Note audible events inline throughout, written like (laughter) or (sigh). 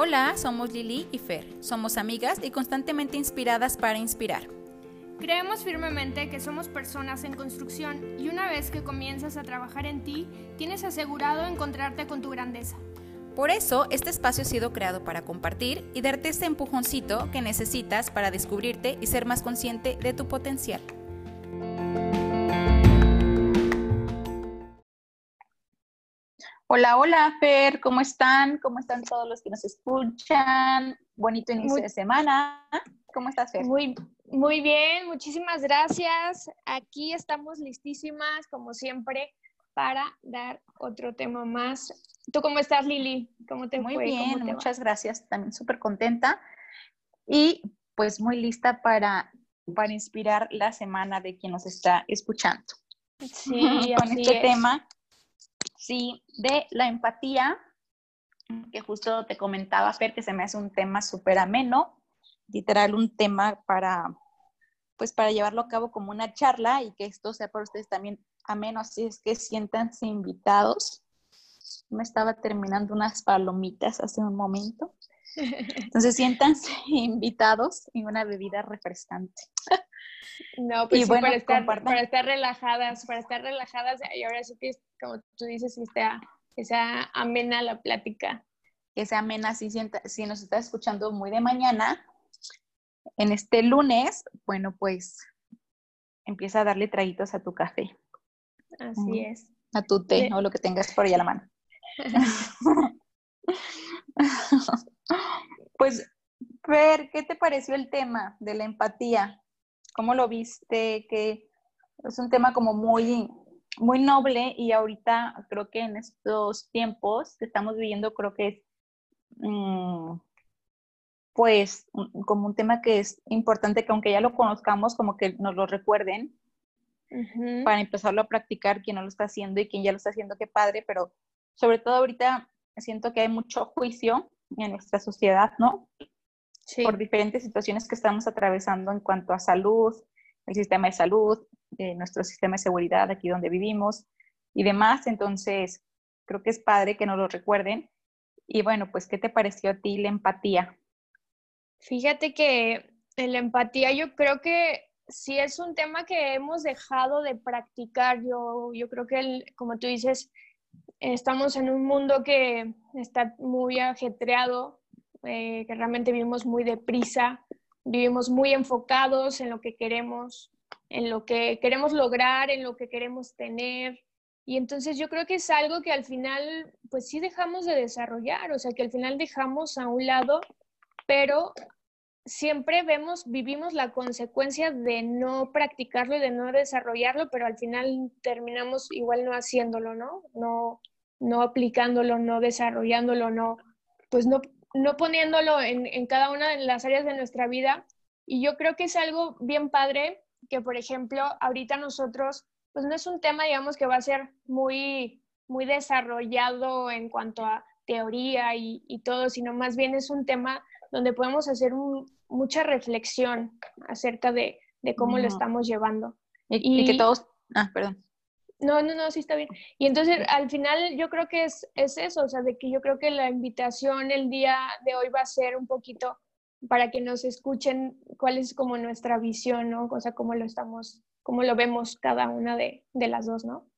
Hola, somos Lili y Fer. Somos amigas y constantemente inspiradas para inspirar. Creemos firmemente que somos personas en construcción y una vez que comienzas a trabajar en ti, tienes asegurado encontrarte con tu grandeza. Por eso, este espacio ha sido creado para compartir y darte ese empujoncito que necesitas para descubrirte y ser más consciente de tu potencial. Hola, hola, Fer, ¿cómo están? ¿Cómo están todos los que nos escuchan? Bonito inicio de semana. ¿Cómo estás, Fer? Muy, muy bien, muchísimas gracias. Aquí estamos listísimas, como siempre, para dar otro tema más. ¿Tú cómo estás, Lili? ¿Cómo te muy fue? bien, muchas gracias. También súper contenta y pues muy lista para, para inspirar la semana de quien nos está escuchando. Sí, (laughs) con este tema sí, de la empatía, que justo te comentaba, Fer, que se me hace un tema súper ameno, literal un tema para, pues para llevarlo a cabo como una charla y que esto sea para ustedes también ameno, así es que siéntanse invitados. Me estaba terminando unas palomitas hace un momento. (laughs) Entonces siéntanse (laughs) invitados en una bebida refrescante. No, pues sí, para, estar, para estar relajadas, para estar relajadas y ahora sí que como tú dices, que sea, que sea amena la plática. Que sea amena, si, si nos estás escuchando muy de mañana, en este lunes, bueno, pues empieza a darle traguitos a tu café. Así es. A tu té o lo que tengas por ahí a la mano. (laughs) (laughs) pues, Fer, ¿qué te pareció el tema de la empatía? ¿Cómo lo viste? Que es un tema como muy muy noble y ahorita creo que en estos tiempos que estamos viviendo creo que es mm, pues como un tema que es importante que aunque ya lo conozcamos como que nos lo recuerden para empezarlo a practicar quien no lo está haciendo y quien ya lo está haciendo qué padre pero sobre todo ahorita siento que hay mucho juicio en nuestra sociedad no sí. por diferentes situaciones que estamos atravesando en cuanto a salud el sistema de salud nuestro sistema de seguridad aquí donde vivimos y demás. Entonces, creo que es padre que nos lo recuerden. Y bueno, pues, ¿qué te pareció a ti la empatía? Fíjate que la empatía yo creo que sí es un tema que hemos dejado de practicar. Yo, yo creo que, como tú dices, estamos en un mundo que está muy ajetreado, eh, que realmente vivimos muy deprisa, vivimos muy enfocados en lo que queremos, en lo que queremos lograr, en lo que queremos tener. Y entonces yo creo que es algo que al final, pues sí dejamos de desarrollar, o sea, que al final dejamos a un lado, pero siempre vemos, vivimos la consecuencia de no practicarlo y de no desarrollarlo, pero al final terminamos igual no haciéndolo, ¿no? No, no aplicándolo, no desarrollándolo, no, pues no, no poniéndolo en, en cada una de las áreas de nuestra vida. Y yo creo que es algo bien padre que, por ejemplo, ahorita nosotros, pues no es un tema, digamos, que va a ser muy, muy desarrollado en cuanto a teoría y, y todo, sino más bien es un tema donde podemos hacer mucha reflexión acerca de, de cómo lo estamos llevando. Y, y, que todos, ah, perdón. No, no, no, sí está bien. Y entonces al final yo creo que es, es eso, o sea, de que yo creo que la invitación el día de hoy va a ser un poquito para que nos escuchen cuál es como nuestra visión, ¿no? O sea, cómo lo estamos, cómo lo vemos cada una de, de las dos, ¿no?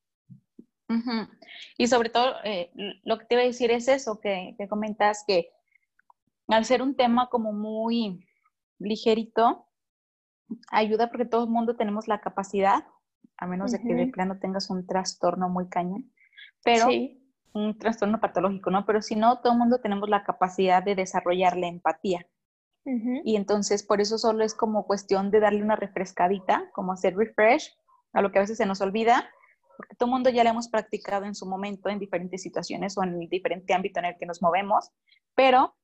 Y sobre todo, eh, lo que te iba a decir es eso, que, que, comentas que al ser un tema como muy ligerito, ayuda porque todo el mundo tenemos la capacidad, a menos de que de plano tengas un trastorno muy cañón, pero un trastorno patológico, ¿no? Pero si no, todo el mundo tenemos la capacidad de desarrollar la empatía. Y entonces por eso solo es como cuestión de darle una refrescadita, como hacer refresh a lo que a veces se nos olvida, porque todo el mundo ya lo hemos practicado en su momento en diferentes situaciones o en el diferente ámbito en el que nos movemos, pero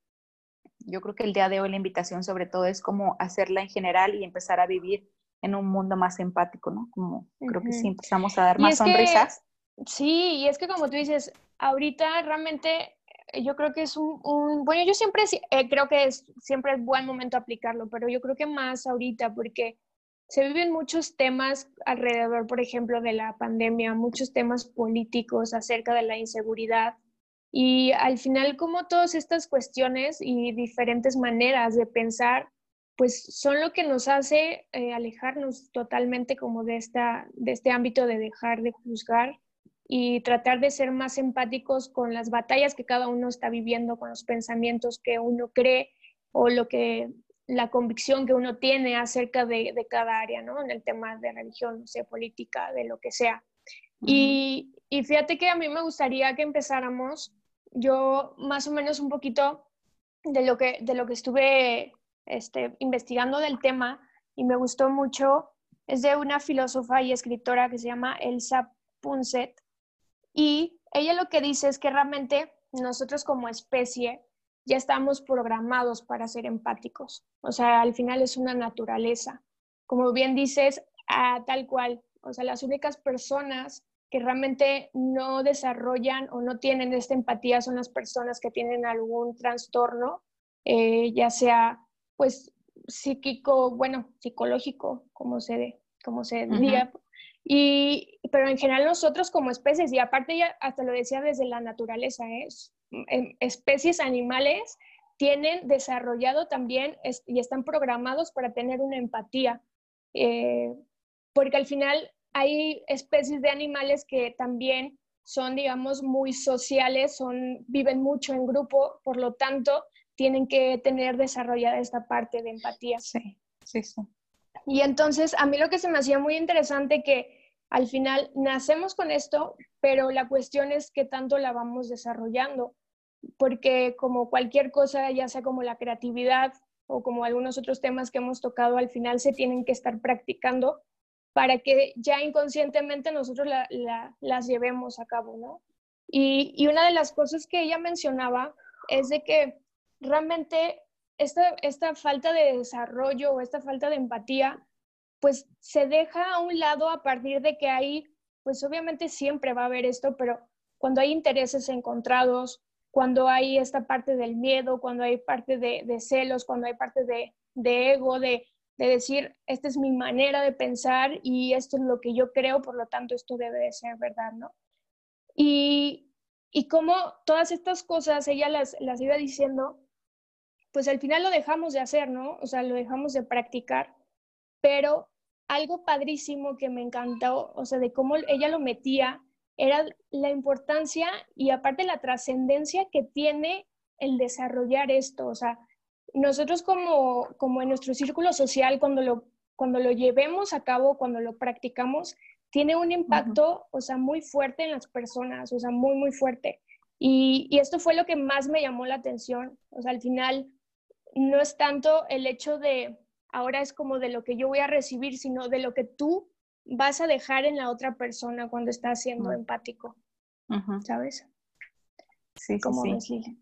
yo creo que el día de hoy la invitación sobre todo es como hacerla en general y empezar a vivir en un mundo más empático, ¿no? Como creo que sí empezamos a dar más sonrisas. sí, y es que como tú dices, ahorita realmente eh, yo creo que es un, bueno, yo siempre eh, creo que es, siempre es buen momento aplicarlo, pero yo creo que más ahorita porque se viven muchos temas alrededor, por ejemplo, de la pandemia, muchos temas políticos acerca de la inseguridad Y al final, como todas estas cuestiones y diferentes maneras de pensar, pues son lo que nos hace eh, alejarnos totalmente como de, esta, de este ámbito de dejar de juzgar y tratar de ser más empáticos con las batallas que cada uno está viviendo, con los pensamientos que uno cree o lo que la convicción que uno tiene acerca de, de cada área, ¿no? En el tema de religión, no sé, política, de lo que sea. y, y fíjate que a mí me gustaría que empezáramos, yo más o menos un poquito de lo que, de lo que estuve este, investigando del tema y me gustó mucho, es de una filósofa y escritora que se llama Elsa Punset. Y ella lo que dice es que realmente nosotros como especie ya estamos programados para ser empáticos. O sea, al final es una naturaleza. Como bien dices, a tal cual. O sea, las únicas personas que realmente no desarrollan o no tienen esta empatía son las personas que tienen algún trastorno, eh, ya sea pues psíquico, bueno, psicológico, como se, como se diga. Y, pero en general nosotros como especies, y aparte ya hasta lo decía desde la naturaleza, ¿eh? especies animales tienen desarrollado también y están programados para tener una empatía, eh, porque al final hay especies de animales que también son, digamos, muy sociales, son, viven mucho en grupo, por lo tanto, tienen que tener desarrollada esta parte de empatía. Sí, sí, sí. Y entonces, a mí lo que se me hacía muy interesante que al final nacemos con esto, pero la cuestión es qué tanto la vamos desarrollando, porque como cualquier cosa, ya sea como la creatividad o como algunos otros temas que hemos tocado, al final se tienen que estar practicando para que ya inconscientemente nosotros las llevemos a cabo, ¿no? Y, y, una de las cosas que ella mencionaba es de que realmente esta, esta falta de desarrollo o esta falta de empatía, pues se deja a un lado a partir de que hay, pues obviamente siempre va a haber esto, pero cuando hay intereses encontrados, cuando hay esta parte del miedo, cuando hay parte de, celos, cuando hay parte de, de ego, de de decir, esta es mi manera de pensar y esto es lo que yo creo, por lo tanto esto debe de ser verdad, ¿no? Y, y como todas estas cosas ella las, las iba diciendo, pues al final lo dejamos de hacer, ¿no? O sea, lo dejamos de practicar, pero algo padrísimo que me encantó, o sea, de cómo ella lo metía, era la importancia y aparte la trascendencia que tiene el desarrollar esto, o sea, nosotros como, como en nuestro círculo social, cuando lo, cuando lo llevemos a cabo, cuando lo practicamos, tiene un impacto, o sea, muy fuerte en las personas, o sea, muy, muy fuerte. Y, y, esto fue lo que más me llamó la atención. O sea, al final no es tanto el hecho de, ahora es como de lo que yo voy a recibir, sino de lo que tú vas a dejar en la otra persona cuando estás siendo empático. ¿Sabes? Sí, sí, sí.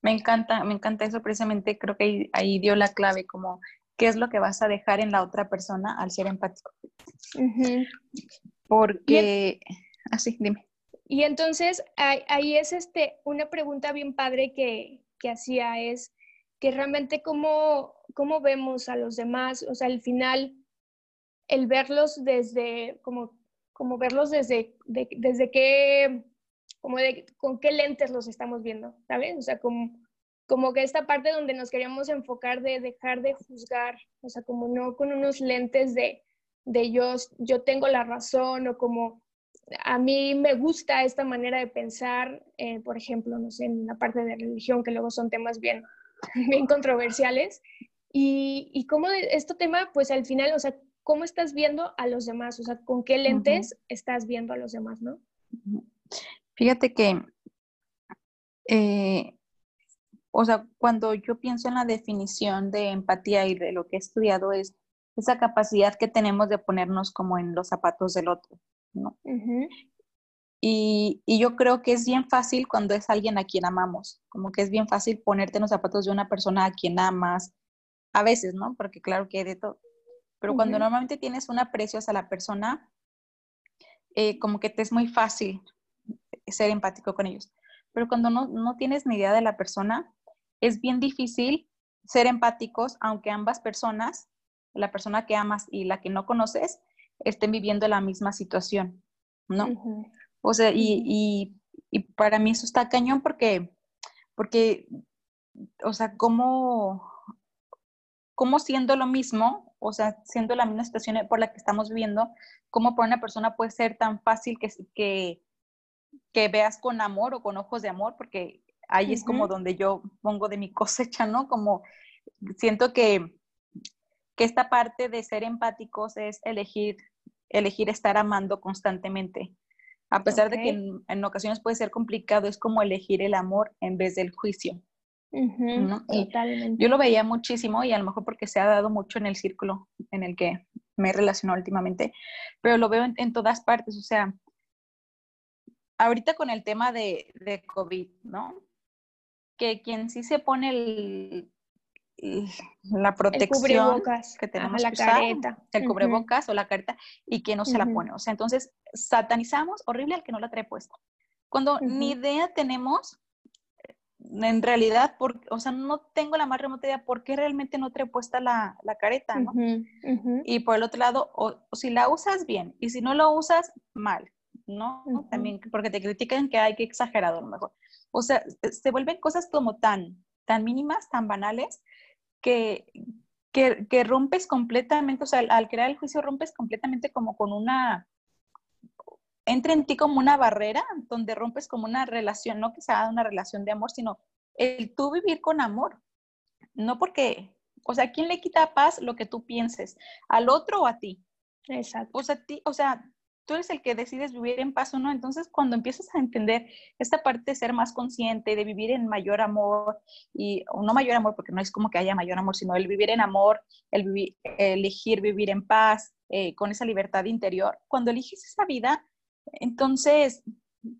Me encanta, me encanta eso precisamente, creo que ahí, dio la clave, como qué es lo que vas a dejar en la otra persona al ser empático. Porque, así, ah, dime. Y entonces ahí, es este, una pregunta bien padre que, que hacía, es que realmente cómo, cómo vemos a los demás, o sea, al final, el verlos desde, como, como verlos desde, desde qué como de con qué lentes los estamos viendo, ¿sabes? O sea, como, como que esta parte donde nos queríamos enfocar de dejar de juzgar, o sea, como no con unos lentes de, de yo, yo tengo la razón o como a mí me gusta esta manera de pensar, eh, por ejemplo, no sé, en la parte de religión, que luego son temas bien, (laughs) bien controversiales, y, y cómo este tema, pues al final, o sea, cómo estás viendo a los demás, o sea, con qué lentes estás viendo a los demás, ¿no? Fíjate que, eh, o sea, cuando yo pienso en la definición de empatía y de lo que he estudiado es esa capacidad que tenemos de ponernos como en los zapatos del otro, ¿no? Y, y, yo creo que es bien fácil cuando es alguien a quien amamos, como que es bien fácil ponerte en los zapatos de una persona a quien amas, a veces, ¿no? Porque claro que hay de todo. Pero cuando normalmente tienes un aprecio hacia la persona, eh, como que te es muy fácil ser empático con ellos. Pero cuando no, no tienes ni idea de la persona, es bien difícil ser empáticos, aunque ambas personas, la persona que amas y la que no conoces, estén viviendo la misma situación, ¿no? O sea, y, Y para mí eso está cañón porque, porque o sea, ¿cómo, cómo siendo lo mismo, o sea, siendo la misma situación por la que estamos viviendo, cómo para una persona puede ser tan fácil que, que, que veas con amor o con ojos de amor, porque ahí es como donde yo pongo de mi (laughs) cosecha, ¿no? Como siento que, que esta parte de ser empáticos es elegir, elegir estar amando constantemente. A pesar de que en, en, ocasiones puede ser complicado, es como elegir el amor en vez del juicio. Totalmente. Yo lo veía muchísimo y a lo mejor porque se ha dado mucho en el círculo en el que me he relacionado últimamente, pero lo veo en, todas partes, o sea, ahorita con el tema de, de COVID, ¿no? Que quien sí se pone el, la protección que tenemos la que usar, el cubrebocas o la careta y que no se la pone. O sea, entonces satanizamos horrible al que no la trae puesta. Cuando ni idea tenemos en realidad, por, o sea, no tengo la más remota idea por qué realmente no te he puesta la, la careta, ¿no? Y por el otro lado, o, si la usas bien, y si no lo usas, mal, ¿no? También porque te critican que hay que exagerado a lo mejor. O sea, se vuelven cosas como tan, tan mínimas, tan banales, que, que, que rompes completamente, o sea, al crear el juicio rompes completamente como con una, entra en ti como una barrera donde rompes como una relación, no que sea una relación de amor, sino el tú vivir con amor. No porque, o sea, ¿quién le quita paz lo que tú pienses? ¿Al otro o a ti? Exacto. O sea, ti, o sea, tú eres el que decides vivir en paz o no. Entonces, cuando empiezas a entender esta parte de ser más consciente, de vivir en mayor amor, y o no mayor amor, porque no es como que haya mayor amor, sino el vivir en amor, el vivir, elegir vivir en paz, eh, con esa libertad interior, cuando eliges esa vida, entonces,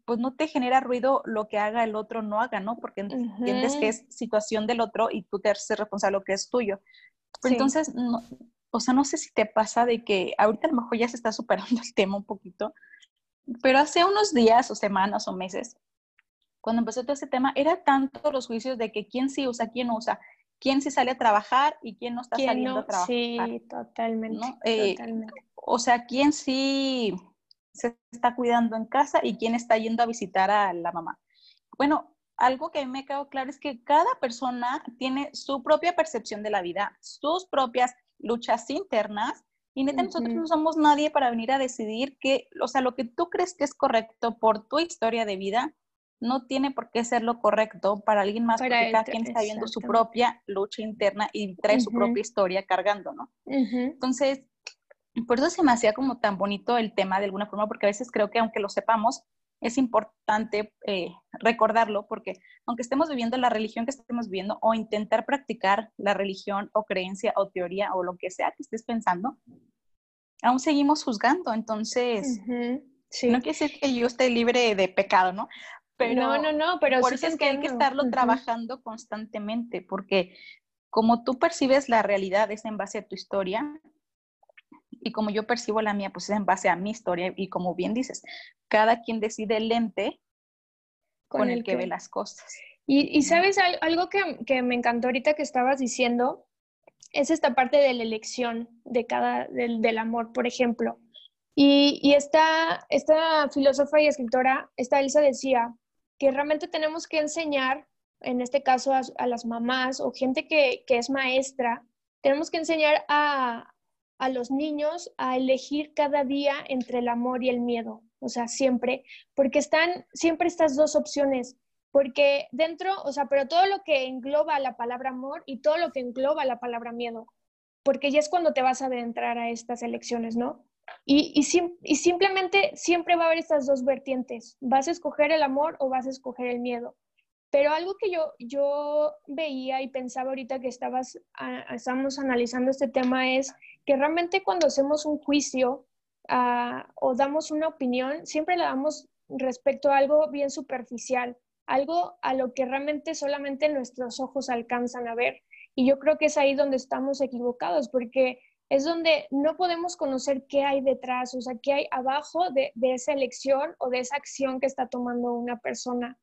pues no te genera ruido lo que haga el otro no haga, ¿no? Porque entiendes que es situación del otro y tú te haces responsable de lo que es tuyo. Entonces, o sea, no sé si te pasa de que ahorita a lo mejor ya se está superando (laughs) el tema un poquito, pero hace unos días o semanas o meses, cuando empezó todo ese tema, era tanto los juicios de que quién sí usa, quién no usa, quién sí sale a trabajar y quién no está saliendo a trabajar. Sí, totalmente, eh, totalmente. O sea, quién sí se está cuidando en casa y quién está yendo a visitar a la mamá. Bueno, algo que a mí me quedó claro es que cada persona tiene su propia percepción de la vida, sus propias luchas internas y neta, nosotros no somos nadie para venir a decidir que, o sea, lo que tú crees que es correcto por tu historia de vida, no tiene por qué ser lo correcto para alguien más, porque cada quien está viendo su propia lucha interna y trae su propia historia cargando, ¿no? Entonces, por eso se me hacía como tan bonito el tema de alguna forma, porque a veces creo que aunque lo sepamos, es importante eh, recordarlo, porque aunque estemos viviendo la religión que estemos viviendo o intentar practicar la religión o creencia o teoría o lo que sea que estés pensando, aún seguimos juzgando. Entonces, sí. no quiere decir que yo esté libre de pecado, ¿no? Pero no, no, no, pero por eso es que hay que estarlo trabajando constantemente, porque como tú percibes la realidad es en base a tu historia, y como yo percibo la mía, pues es en base a mi historia y como bien dices, cada quien decide el lente con, el, que, ve las cosas. Y, sabes, algo que, me encantó ahorita que estabas diciendo, es esta parte de la elección de cada, del, amor, por ejemplo. Y, esta, esta filósofa y escritora, esta Elsa decía que realmente tenemos que enseñar, en este caso a, las mamás o gente que, que, es maestra, tenemos que enseñar a, a los niños a elegir cada día entre el amor y el miedo, o sea, siempre, porque están siempre estas dos opciones, porque dentro, o sea, pero todo lo que engloba la palabra amor y todo lo que engloba la palabra miedo, porque ya es cuando te vas a adentrar a estas elecciones, ¿no? Y, y, y, simplemente siempre va a haber estas dos vertientes. Vas a escoger el amor o vas a escoger el miedo. Pero algo que yo, yo veía y pensaba ahorita que estabas, ah, estamos analizando este tema es que realmente cuando hacemos un juicio ah, o damos una opinión, siempre la damos respecto a algo bien superficial, algo a lo que realmente solamente nuestros ojos alcanzan a ver. Y yo creo que es ahí donde estamos equivocados, porque es donde no podemos conocer qué hay detrás, o sea, qué hay abajo de, de esa elección o de esa acción que está tomando una persona.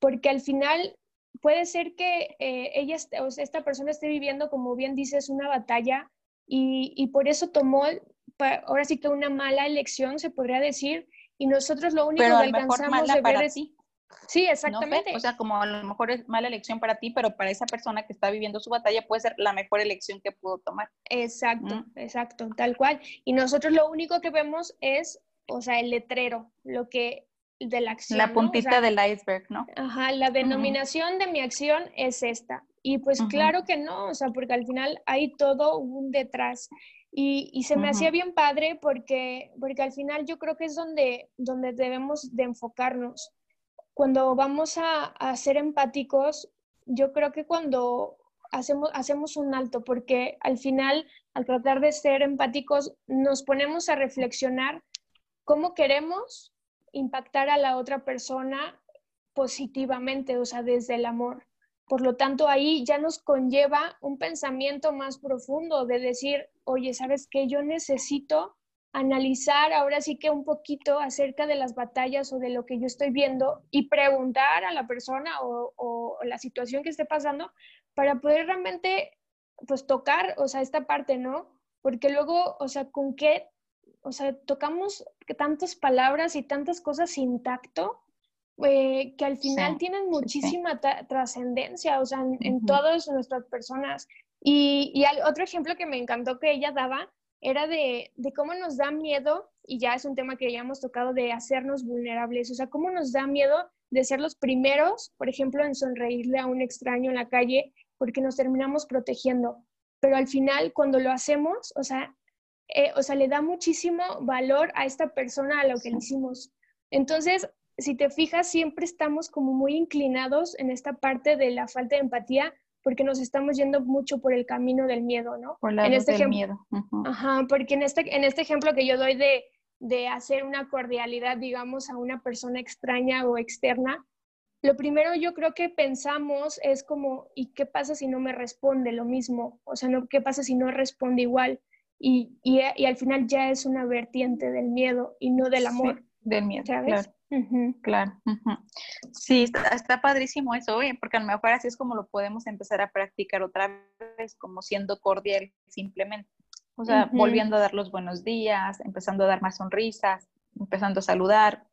Porque al final puede ser que eh, ella, o esta persona esté viviendo, como bien dices, una batalla y, por eso tomó, ahora sí que una mala elección, se podría decir, y nosotros lo único que alcanzamos de ver es... Sí, exactamente. O sea, como a lo mejor es mala elección para ti, pero para esa persona que está viviendo su batalla puede ser la mejor elección que pudo tomar. Exacto, exacto, tal cual. Y nosotros lo único que vemos es, o sea, el letrero, lo que de la acción. La puntita del iceberg, ¿no? Ajá, la denominación de mi acción es esta. Y pues claro que no, o sea, porque al final hay todo un detrás. Y, y se me hacía bien padre porque, porque al final yo creo que es donde, donde debemos de enfocarnos. Cuando vamos a, a ser empáticos, yo creo que cuando hacemos, hacemos un alto, porque al final, al tratar de ser empáticos, nos ponemos a reflexionar cómo queremos impactar a la otra persona positivamente, o sea, desde el amor. Por lo tanto, ahí ya nos conlleva un pensamiento más profundo de decir, oye, ¿sabes qué? Yo necesito analizar ahora sí que un poquito acerca de las batallas o de lo que yo estoy viendo y preguntar a la persona o, o la situación que esté pasando para poder realmente pues tocar, o sea, esta parte, ¿no? Porque luego, o sea, ¿con qué o sea, tocamos tantas palabras y tantas cosas sin tacto eh, que al final tienen muchísima trascendencia, o sea, en, todas nuestras personas. Y, y otro ejemplo que me encantó que ella daba era de, de, cómo nos da miedo, y ya es un tema que ya hemos tocado, de hacernos vulnerables, o sea, cómo nos da miedo de ser los primeros, por ejemplo, en sonreírle a un extraño en la calle, porque nos terminamos protegiendo. Pero al final, cuando lo hacemos, o sea, eh, o sea, le da muchísimo valor a esta persona a lo que le hicimos. Entonces, si te fijas, siempre estamos como muy inclinados en esta parte de la falta de empatía porque nos estamos yendo mucho por el camino del miedo, ¿no? Por la en este del miedo. Ajá, porque en este, en este ejemplo que yo doy de, de hacer una cordialidad, digamos, a una persona extraña o externa, lo primero yo creo que pensamos es como, ¿y qué pasa si no me responde lo mismo? O sea, ¿qué pasa si no responde igual? y, y, y, al final ya es una vertiente del miedo y no del amor. del miedo, claro. Claro. Sí, está, padrísimo eso, porque a lo mejor así es como lo podemos empezar a practicar otra vez, como siendo cordial simplemente. O sea, volviendo a dar los buenos días, empezando a dar más sonrisas, empezando a saludar,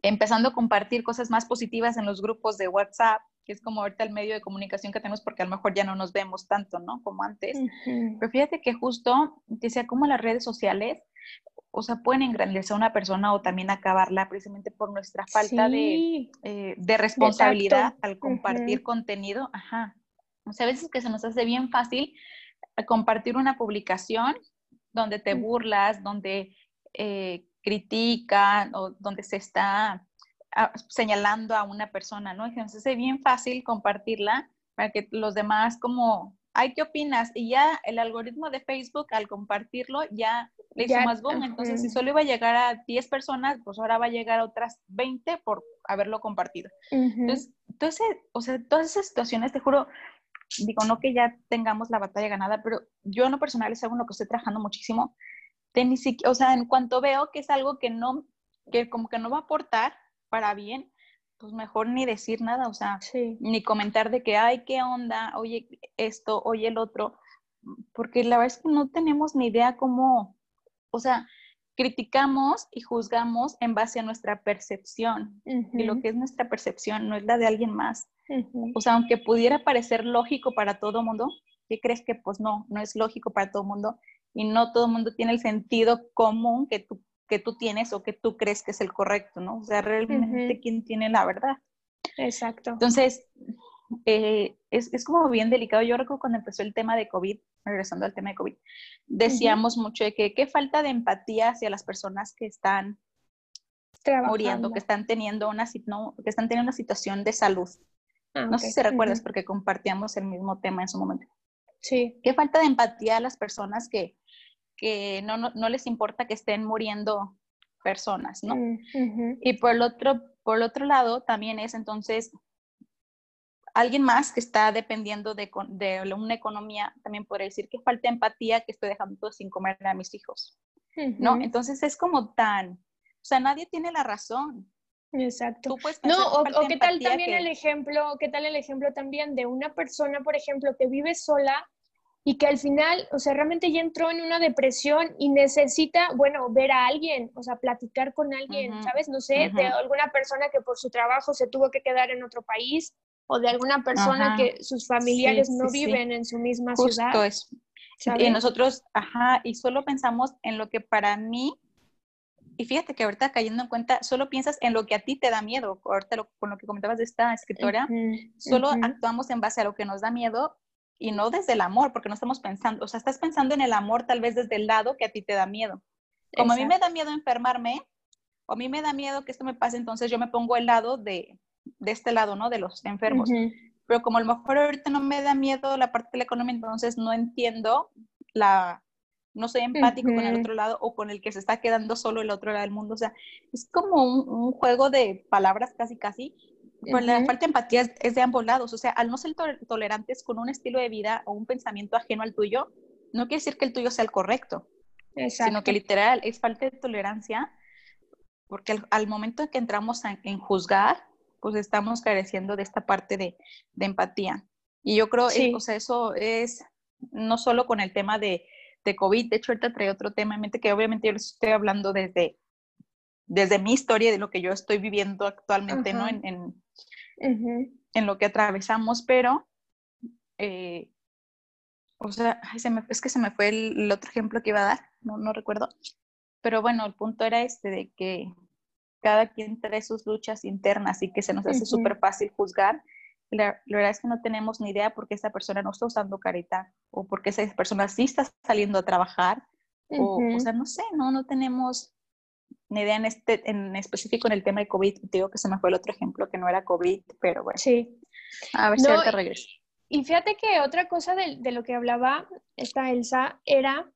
empezando a compartir cosas más positivas en los grupos de WhatsApp, que es como ahorita el medio de comunicación que tenemos porque a lo mejor ya no nos vemos tanto, ¿no? Como antes. Pero fíjate que justo, decía, como las redes sociales, o sea, pueden engrandecer a una persona o también acabarla precisamente por nuestra falta de, eh, de, responsabilidad al compartir contenido. Ajá. O sea, a veces que se nos hace bien fácil eh, compartir una publicación donde te burlas, donde eh, critican o donde se está señalando a una persona, ¿no? Entonces es bien fácil compartirla para que los demás como, ay, ¿qué opinas? Y ya el algoritmo de Facebook al compartirlo ya le hizo más boom. Entonces, si solo iba a llegar a 10 personas, pues ahora va a llegar a otras 20 por haberlo compartido. Entonces, entonces, o sea, todas esas situaciones, te juro, digo, no que ya tengamos la batalla ganada, pero yo en lo personal es algo en lo que estoy trabajando muchísimo. De ni siquiera, o sea, en cuanto veo que es algo que no, que como que no va a aportar, para bien, pues mejor ni decir nada, o sea, ni comentar de que, ay, qué onda, oye esto, oye el otro, porque la verdad es que no tenemos ni idea cómo, o sea, criticamos y juzgamos en base a nuestra percepción, y lo que es nuestra percepción no es la de alguien más. O sea, aunque pudiera parecer lógico para todo mundo, ¿qué crees que pues no, no es lógico para todo mundo? Y no todo el mundo tiene el sentido común que tú que tú tienes o que tú crees que es el correcto, ¿no? O sea, realmente quién tiene la verdad. Exacto. Entonces, eh, es, es, como bien delicado. Yo recuerdo cuando empezó el tema de COVID, regresando al tema de COVID, decíamos mucho de que qué falta de empatía hacia las personas que están muriendo, que están teniendo una, no, que están teniendo una situación de salud. Ah, no sé si recuerdas porque compartíamos el mismo tema en su momento. Sí. Qué falta de empatía a las personas que, que no, no, les importa que estén muriendo personas, ¿no? Mm, y por el, otro, por el otro lado también es entonces alguien más que está dependiendo de, de una economía, también podría decir que falta empatía que estoy dejando sin comer a mis hijos, ¿no? Entonces es como tan, o sea, nadie tiene la razón. Exacto. no, o, o qué tal también el ejemplo, qué tal el ejemplo también de una persona, por ejemplo, que vive sola y que al final, o sea, realmente ya entró en una depresión y necesita, bueno, ver a alguien, o sea, platicar con alguien, ¿sabes? No sé, de alguna persona que por su trabajo se tuvo que quedar en otro país o de alguna persona que sus familiares no viven en su misma Justo ciudad. Eso. Y nosotros, ajá, y solo pensamos en lo que para mí, y fíjate que ahorita cayendo en cuenta, solo piensas en lo que a ti te da miedo. Ahorita con lo que comentabas de esta escritora, solo actuamos en base a lo que nos da miedo y no desde el amor, porque no estamos pensando, o sea, estás pensando en el amor tal vez desde el lado que a ti te da miedo. Como a mí me da miedo enfermarme, o a mí me da miedo que esto me pase, entonces yo me pongo el lado de, de este lado, ¿no? De los enfermos. Pero como a lo mejor ahorita no me da miedo la parte de la economía, entonces no entiendo la, no soy empático con el otro lado o con el que se está quedando solo el otro lado del mundo. O sea, es como un, juego de palabras casi, casi. Pero la falta de empatía es, de ambos lados. O sea, al no ser tolerantes con un estilo de vida o un pensamiento ajeno al tuyo, no quiere decir que el tuyo sea el correcto, sino que literal es falta de tolerancia, porque al, momento en que entramos en juzgar, pues estamos careciendo de esta parte de, empatía. Y yo creo, eh, o sea, eso es no solo con el tema de, de COVID, de hecho ahorita trae otro tema en mente que obviamente yo les estoy hablando desde, desde mi historia, de lo que yo estoy viviendo actualmente, ¿no? En, en, lo que atravesamos, pero, eh, o sea, es que se me fue el, otro ejemplo que iba a dar, no, no recuerdo, pero bueno, el punto era este de que cada quien trae sus luchas internas y que se nos hace súper fácil juzgar. La, verdad es que no tenemos ni idea por qué esa persona no está usando carita o por qué esa persona sí está saliendo a trabajar. o, o, sea, no sé, no, no tenemos ni idea en, este, en específico en el tema de COVID. Digo que se me fue el otro ejemplo que no era COVID, pero bueno. Sí. A ver si ahorita regreso. Y fíjate que otra cosa de, de lo que hablaba esta Elsa era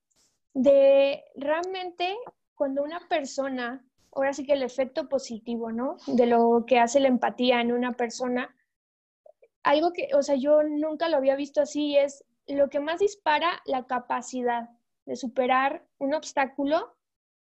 de realmente cuando una persona ahora sí que el efecto positivo, ¿no? De lo que hace la empatía en una persona. Algo que, o sea, yo nunca lo había visto así, es lo que más dispara la capacidad de superar un obstáculo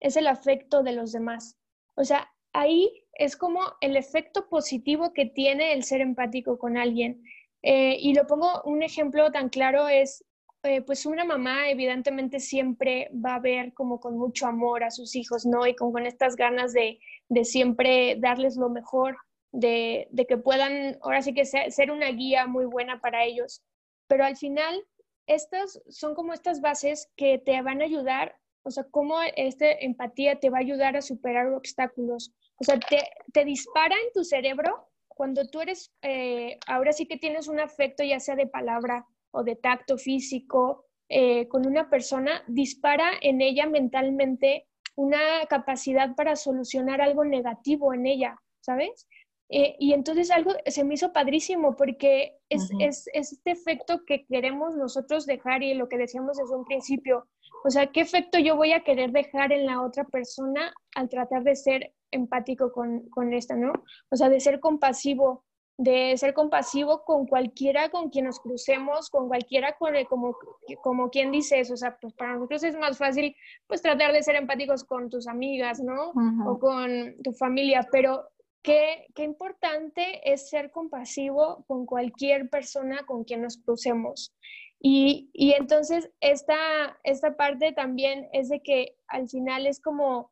es el afecto de los demás. O sea, ahí es como el efecto positivo que tiene el ser empático con alguien. Eh, y lo pongo, un ejemplo tan claro es eh, pues una mamá evidentemente siempre va a ver como con mucho amor a sus hijos, ¿no? Y con, estas ganas de, de, siempre darles lo mejor, de, de que puedan, ahora sí que ser una guía muy buena para ellos. Pero al final, estas son como estas bases que te van a ayudar, o sea, cómo esta empatía te va a ayudar a superar obstáculos. O sea, te, te dispara en tu cerebro cuando tú eres, eh, ahora sí que tienes un afecto, ya sea de palabra o de tacto físico eh, con una persona, dispara en ella mentalmente una capacidad para solucionar algo negativo en ella, ¿sabes? Eh, y entonces algo se me hizo padrísimo porque es, es, este efecto que queremos nosotros dejar y lo que decíamos desde un principio. O sea, ¿qué efecto yo voy a querer dejar en la otra persona al tratar de ser empático con, con esta, ¿no? O sea, de ser compasivo, de ser compasivo con cualquiera con quien nos crucemos, con cualquiera con el, como, como quien dice eso, o sea, pues para nosotros es más fácil pues tratar de ser empáticos con tus amigas, ¿no? O con tu familia, pero qué, qué importante es ser compasivo con cualquier persona con quien nos crucemos. Y, y entonces esta, esta parte también es de que al final es como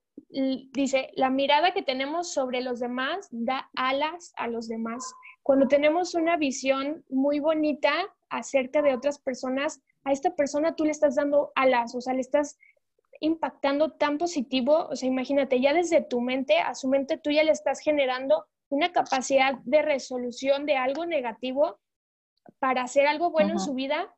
dice, la mirada que tenemos sobre los demás da alas a los demás. Cuando tenemos una visión muy bonita acerca de otras personas, a esta persona tú le estás dando alas, o sea, le estás impactando tan positivo, o sea, imagínate, ya desde tu mente, a su mente tú ya le estás generando una capacidad de resolución de algo negativo para hacer algo bueno en su vida.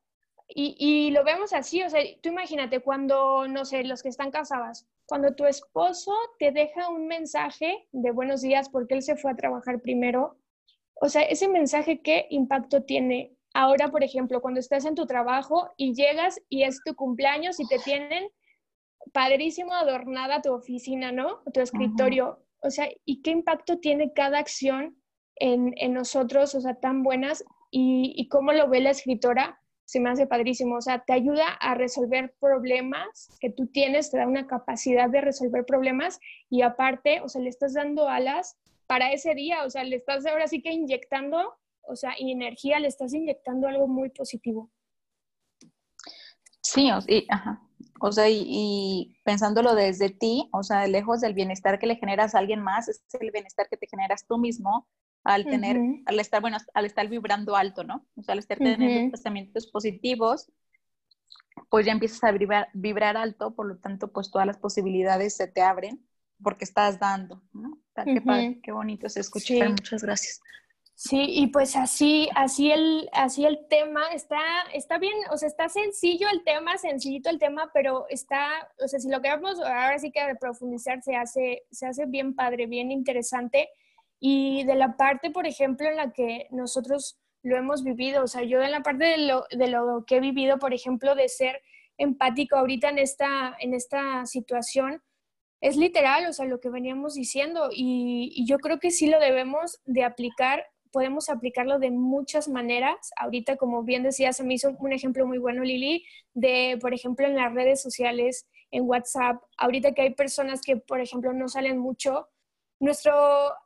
Y, y, lo vemos así, o sea, tú imagínate cuando, no sé, los que están casados, cuando tu esposo te deja un mensaje de buenos días porque él se fue a trabajar primero, o sea, ese mensaje, ¿qué impacto tiene? Ahora, por ejemplo, cuando estás en tu trabajo y llegas y es tu cumpleaños y te tienen padrísimo adornada tu oficina, ¿no? Tu escritorio. O sea, ¿y qué impacto tiene cada acción en, en nosotros, o sea, tan buenas? Y, y, cómo lo ve la escritora, se me hace padrísimo. O sea, te ayuda a resolver problemas que tú tienes, te da una capacidad de resolver problemas y aparte, o sea, le estás dando alas para ese día, o sea, le estás ahora sí que inyectando, o sea, y energía, le estás inyectando algo muy positivo. Sí, o, y, ajá. o sea, y, pensándolo desde ti, o sea, lejos del bienestar que le generas a alguien más, es el bienestar que te generas tú mismo al tener, al estar, bueno, al estar vibrando alto, ¿no? O sea, al estar teniendo pensamientos positivos, pues ya empiezas a vibrar, vibrar alto, por lo tanto, pues todas las posibilidades se te abren porque estás dando, ¿no? qué, qué bonito se escucha. Muchas gracias. Sí, y pues así, así el, así el tema está, está bien, o sea, está sencillo el tema, sencillito el tema, pero está, o sea, si lo queremos ahora sí que profundizar se hace, se hace bien padre, bien interesante. Y de la parte, por ejemplo, en la que nosotros lo hemos vivido, o sea, yo en la parte de lo, de lo que he vivido, por ejemplo, de ser empático ahorita en esta, en esta situación, es literal, o sea, lo que veníamos diciendo y, y, yo creo que sí lo debemos de aplicar podemos aplicarlo de muchas maneras. Ahorita, como bien decía, se me hizo un ejemplo muy bueno, Lili, de, por ejemplo, en las redes sociales, en WhatsApp, ahorita que hay personas que, por ejemplo, no salen mucho, nuestra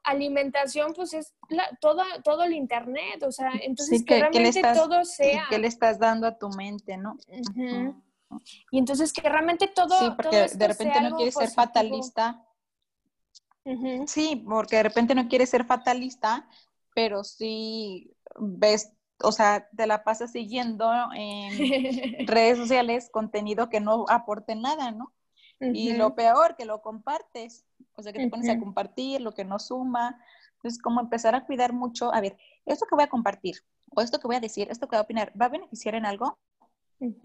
alimentación, pues es todo, todo el Internet, o sea, entonces que, realmente todo sea... ¿Qué le estás dando a tu mente, no? Y entonces que realmente todo... Sí, porque de repente no quieres ser fatalista. Sí, porque de repente no quieres ser fatalista, pero sí ves, o sea, te la pasas siguiendo en (laughs) redes sociales contenido que no aporte nada, ¿no? Y lo peor, que lo compartes, o sea, que te pones a compartir lo que no suma. Entonces, como empezar a cuidar mucho, a ver, esto que voy a compartir, o esto que voy a decir, esto que voy a opinar, ¿va a beneficiar en algo?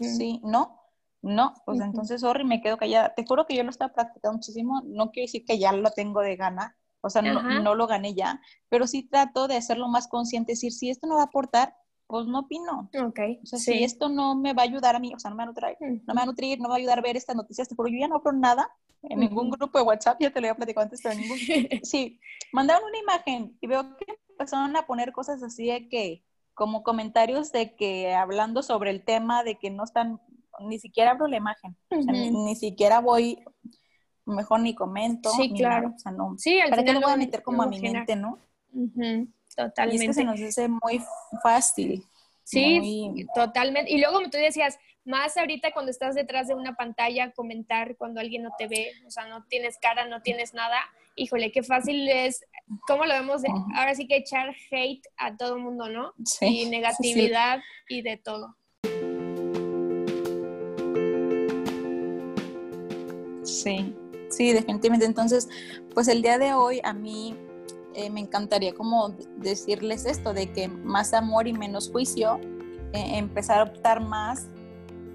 Sí, ¿no? No, pues entonces, sorry, me quedo callada. Te juro que yo lo estaba practicando muchísimo, no quiero decir que ya lo tengo de gana, o sea, no, lo gané ya, pero sí trato de hacerlo más consciente, decir, si esto no va a aportar, pues no opino. Ok. O sea, si esto no me va a ayudar a mí, o sea, no me va a nutrir, no me va a nutrir, no me va a ayudar a ver estas noticias, pero yo ya no hablo nada en ningún grupo de WhatsApp, ya te lo había platicado antes, pero en ningún... (laughs) sí, mandaron una imagen y veo que empezaron a poner cosas así de que, como comentarios de que hablando sobre el tema, de que no están, ni siquiera abro la imagen, ni, siquiera voy, mejor ni comento. Sí, claro. o sea, no. Sí, al ¿Para qué lo voy a meter como a mi mente, no? Totalmente. Y es que se nos hace muy fácil. Sí, totalmente. Y luego, como tú decías, más ahorita cuando estás detrás de una pantalla, comentar cuando alguien no te ve, o sea, no tienes cara, no tienes nada, híjole, qué fácil es, ¿cómo lo vemos? Ahora sí que echar hate a todo el mundo, ¿no? Sí, y negatividad y de todo. Sí. Sí, definitivamente. Entonces, pues el día de hoy a mí eh, me encantaría como decirles esto, de que más amor y menos juicio, eh, empezar a optar más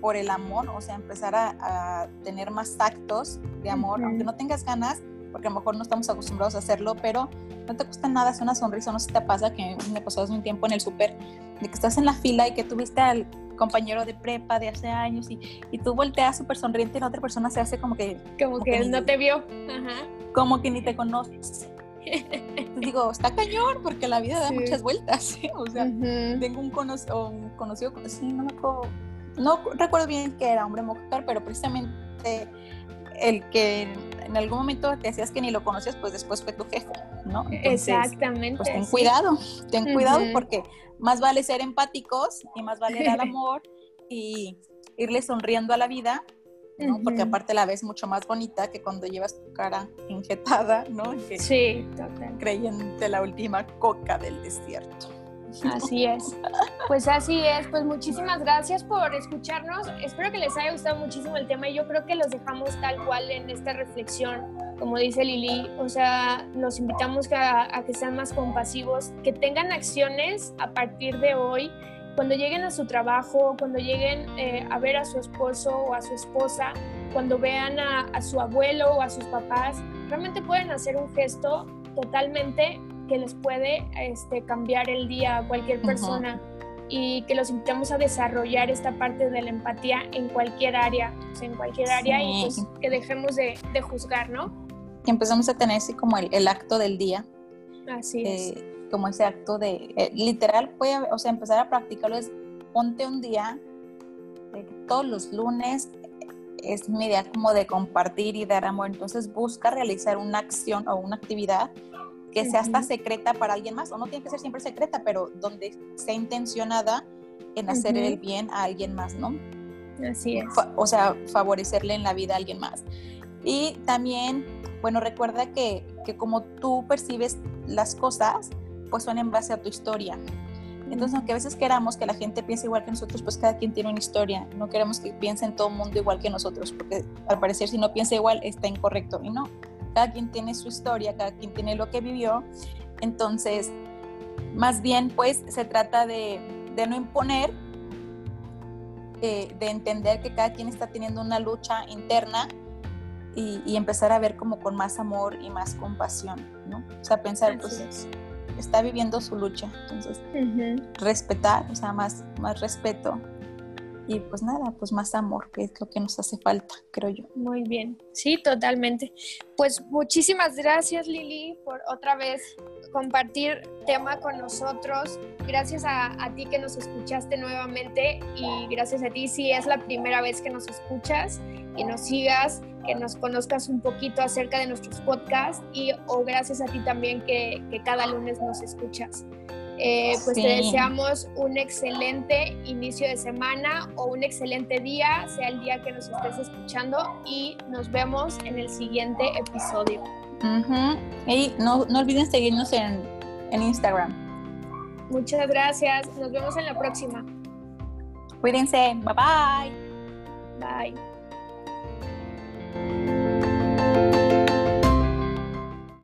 por el amor, o sea, empezar a, tener más actos de amor, aunque no tengas ganas, porque a lo mejor no estamos acostumbrados a hacerlo, pero no te cuesta nada hacer una sonrisa, no sé si te pasa, que me pasó hace un tiempo en el súper, de que estás en la fila y que tuviste al compañero de prepa de hace años y, y tú volteas súper sonriente y la otra persona se hace como que... Como, que, no te vio. Como que ni te conoces. Digo, está cañón porque la vida da muchas vueltas. O sea, tengo un, un conocido, sí, no me acuerdo, no recuerdo bien que era hombre mujer, pero precisamente el que en algún momento te hacías que ni lo conocías, pues después fue tu jefe, ¿no? Exactamente. Pues ten cuidado, ten cuidado porque más vale ser empáticos y más vale dar (laughs) amor y irle sonriendo a la vida, ¿no? Porque aparte la ves mucho más bonita que cuando llevas tu cara injetada, ¿no? sí, total. Creyente la última coca del desierto. Así (laughs) es. Pues así es. Pues muchísimas gracias por escucharnos. Espero que les haya gustado muchísimo el tema y yo creo que los dejamos tal cual en esta reflexión, como dice Lili. O sea, los invitamos a, que sean más compasivos, que tengan acciones a partir de hoy. Cuando lleguen a su trabajo, cuando lleguen eh, a ver a su esposo o a su esposa, cuando vean a, a su abuelo o a sus papás, realmente pueden hacer un gesto totalmente que les puede este, cambiar el día a cualquier persona y que los invitamos a desarrollar esta parte de la empatía en cualquier área, en cualquier área y pues que dejemos de, de, juzgar, ¿no? Que empezamos a tener así como el, el acto del día. Así es. Eh, como ese acto de, eh, literal, puede, o sea, empezar a practicarlo es ponte un día, todos los lunes es mi idea como de compartir y dar amor, entonces busca realizar una acción o una actividad que sea hasta secreta para alguien más, o no tiene que ser siempre secreta, pero donde sea intencionada en hacer el bien a alguien más, ¿no? Así es. o sea, favorecerle en la vida a alguien más. Y también, bueno, recuerda que, que como tú percibes las cosas, pues son en base a tu historia. Entonces, aunque a veces queramos que la gente piense igual que nosotros, pues cada quien tiene una historia. No queremos que piensen todo el mundo igual que nosotros, porque al parecer si no piensa igual está incorrecto. Y no, cada quien tiene su historia, cada quien tiene lo que vivió. Entonces, más bien, pues se trata de, de no imponer, eh, de entender que cada quien está teniendo una lucha interna y, y, empezar a ver como con más amor y más compasión, ¿no? O sea, pensar, pues está viviendo su lucha. Entonces, respetar, o sea, más, más respeto. Y pues nada, pues más amor, que es lo que nos hace falta, creo yo. Muy bien, sí, totalmente. Pues muchísimas gracias Lili por otra vez compartir tema con nosotros. Gracias a, a, ti que nos escuchaste nuevamente y gracias a ti si es la primera vez que nos escuchas, que nos sigas, que nos conozcas un poquito acerca de nuestros podcasts y o gracias a ti también que, que cada lunes nos escuchas. Eh, pues te deseamos un excelente inicio de semana o un excelente día, sea el día que nos estés escuchando y nos vemos en el siguiente episodio. Y no, no olviden seguirnos en, en Instagram. Muchas gracias. Nos vemos en la próxima. Cuídense. Bye bye. Bye.